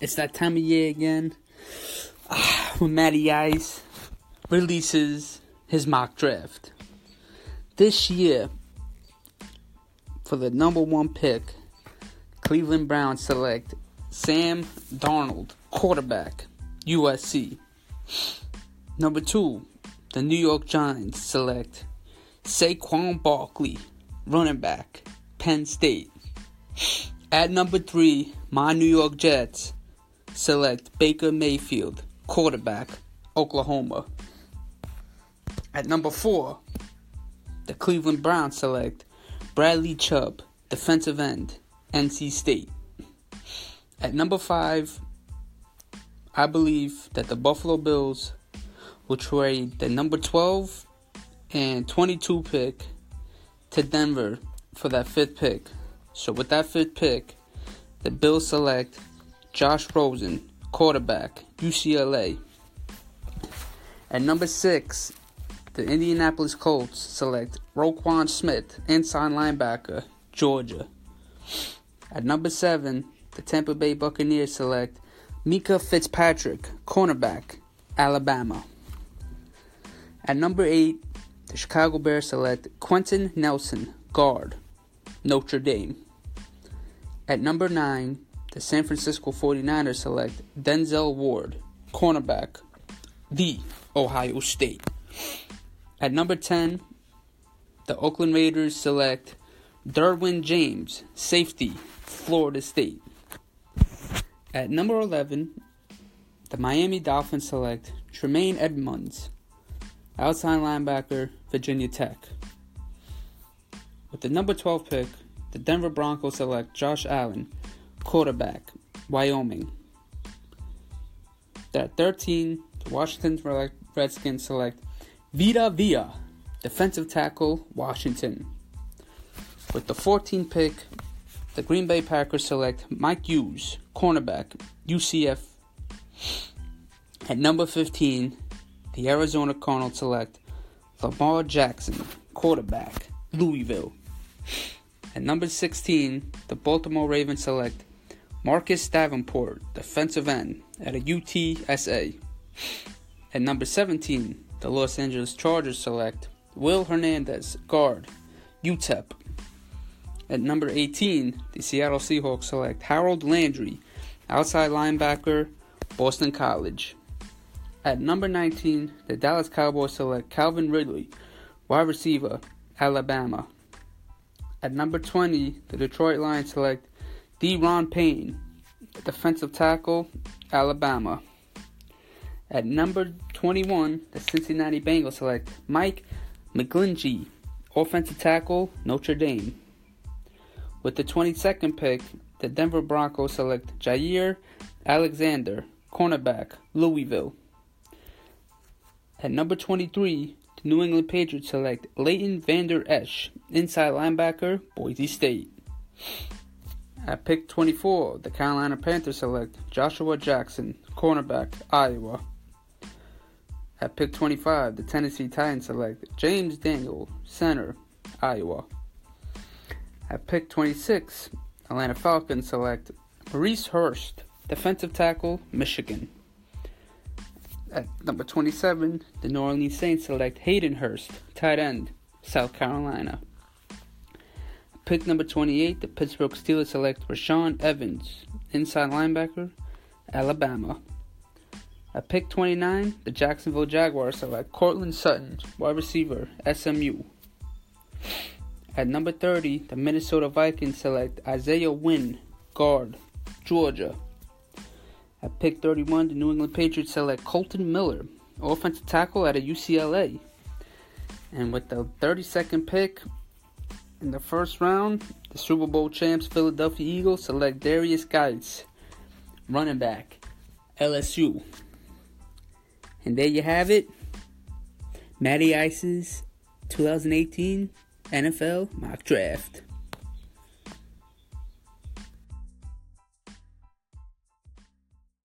It's that time of year again ah, when Matty Ice releases his mock draft. This year, for the number one pick, Cleveland Browns select Sam Darnold, quarterback, USC. Number two, the New York Giants select Saquon Barkley, running back, Penn State. At number three, my New York Jets select Baker Mayfield, quarterback, Oklahoma. At number four, the Cleveland Browns select Bradley Chubb, defensive end, NC State. At number five, I believe that the Buffalo Bills will trade the number 12 and 22 pick to Denver for that fifth pick. So with that fifth pick, the Bills select Josh Rosen, quarterback, UCLA. At number six, the Indianapolis Colts select Roquan Smith, inside linebacker, Georgia. At number seven, the Tampa Bay Buccaneers select Minkah Fitzpatrick, cornerback, Alabama. At number eight, the Chicago Bears select Quenton Nelson, guard, Notre Dame. At number nine, the San Francisco 49ers select Denzel Ward, cornerback, the Ohio State. At number 10, the Oakland Raiders select Derwin James, safety, Florida State. At number 11, the Miami Dolphins select Tremaine Edmunds, outside linebacker, Virginia Tech. With the number 12 pick, the Denver Broncos select Josh Allen, quarterback, Wyoming. At 13, the Washington Redskins select Vita Vea, defensive tackle, Washington. With the 14th pick, the Green Bay Packers select Mike Hughes, cornerback, UCF. At number 15, the Arizona Cardinals select Lamar Jackson, quarterback, Louisville. At number 16, the Baltimore Ravens select Marcus Davenport, defensive end, at a UTSA. At number 17, the Los Angeles Chargers select Will Hernandez, guard, UTEP. At number 18, the Seattle Seahawks select Harold Landry, outside linebacker, Boston College. At number 19, the Dallas Cowboys select Calvin Ridley, wide receiver, Alabama. At number 20, the Detroit Lions select Da'Ron Payne, defensive tackle, Alabama. At number 21, the Cincinnati Bengals select Mike McGlinchey, offensive tackle, Notre Dame. With the 22nd pick, the Denver Broncos select Jaire Alexander, cornerback, Louisville. At number 23, the New England Patriots select Leighton Vander Esch, inside linebacker, Boise State. At pick 24, the Carolina Panthers select Joshua Jackson, cornerback, Iowa. At pick 25, the Tennessee Titans select James Daniel, center, Iowa. At pick 26, Atlanta Falcons select Maurice Hurst, defensive tackle, Michigan. At number 27, the New Orleans Saints select Hayden Hurst, tight end, South Carolina. Pick number 28, the Pittsburgh Steelers select Rashaan Evans, inside linebacker, Alabama. At pick 29, the Jacksonville Jaguars select Courtland Sutton, wide receiver, SMU. At number 30, the Minnesota Vikings select Isaiah Wynn, guard, Georgia. At pick 31, the New England Patriots select Kolton Miller, offensive tackle at a UCLA. And with the 32nd pick in the first round, the Super Bowl champs Philadelphia Eagles select Derrius Guice, running back, LSU. And there you have it. Matty Ice's 2018 NFL mock draft.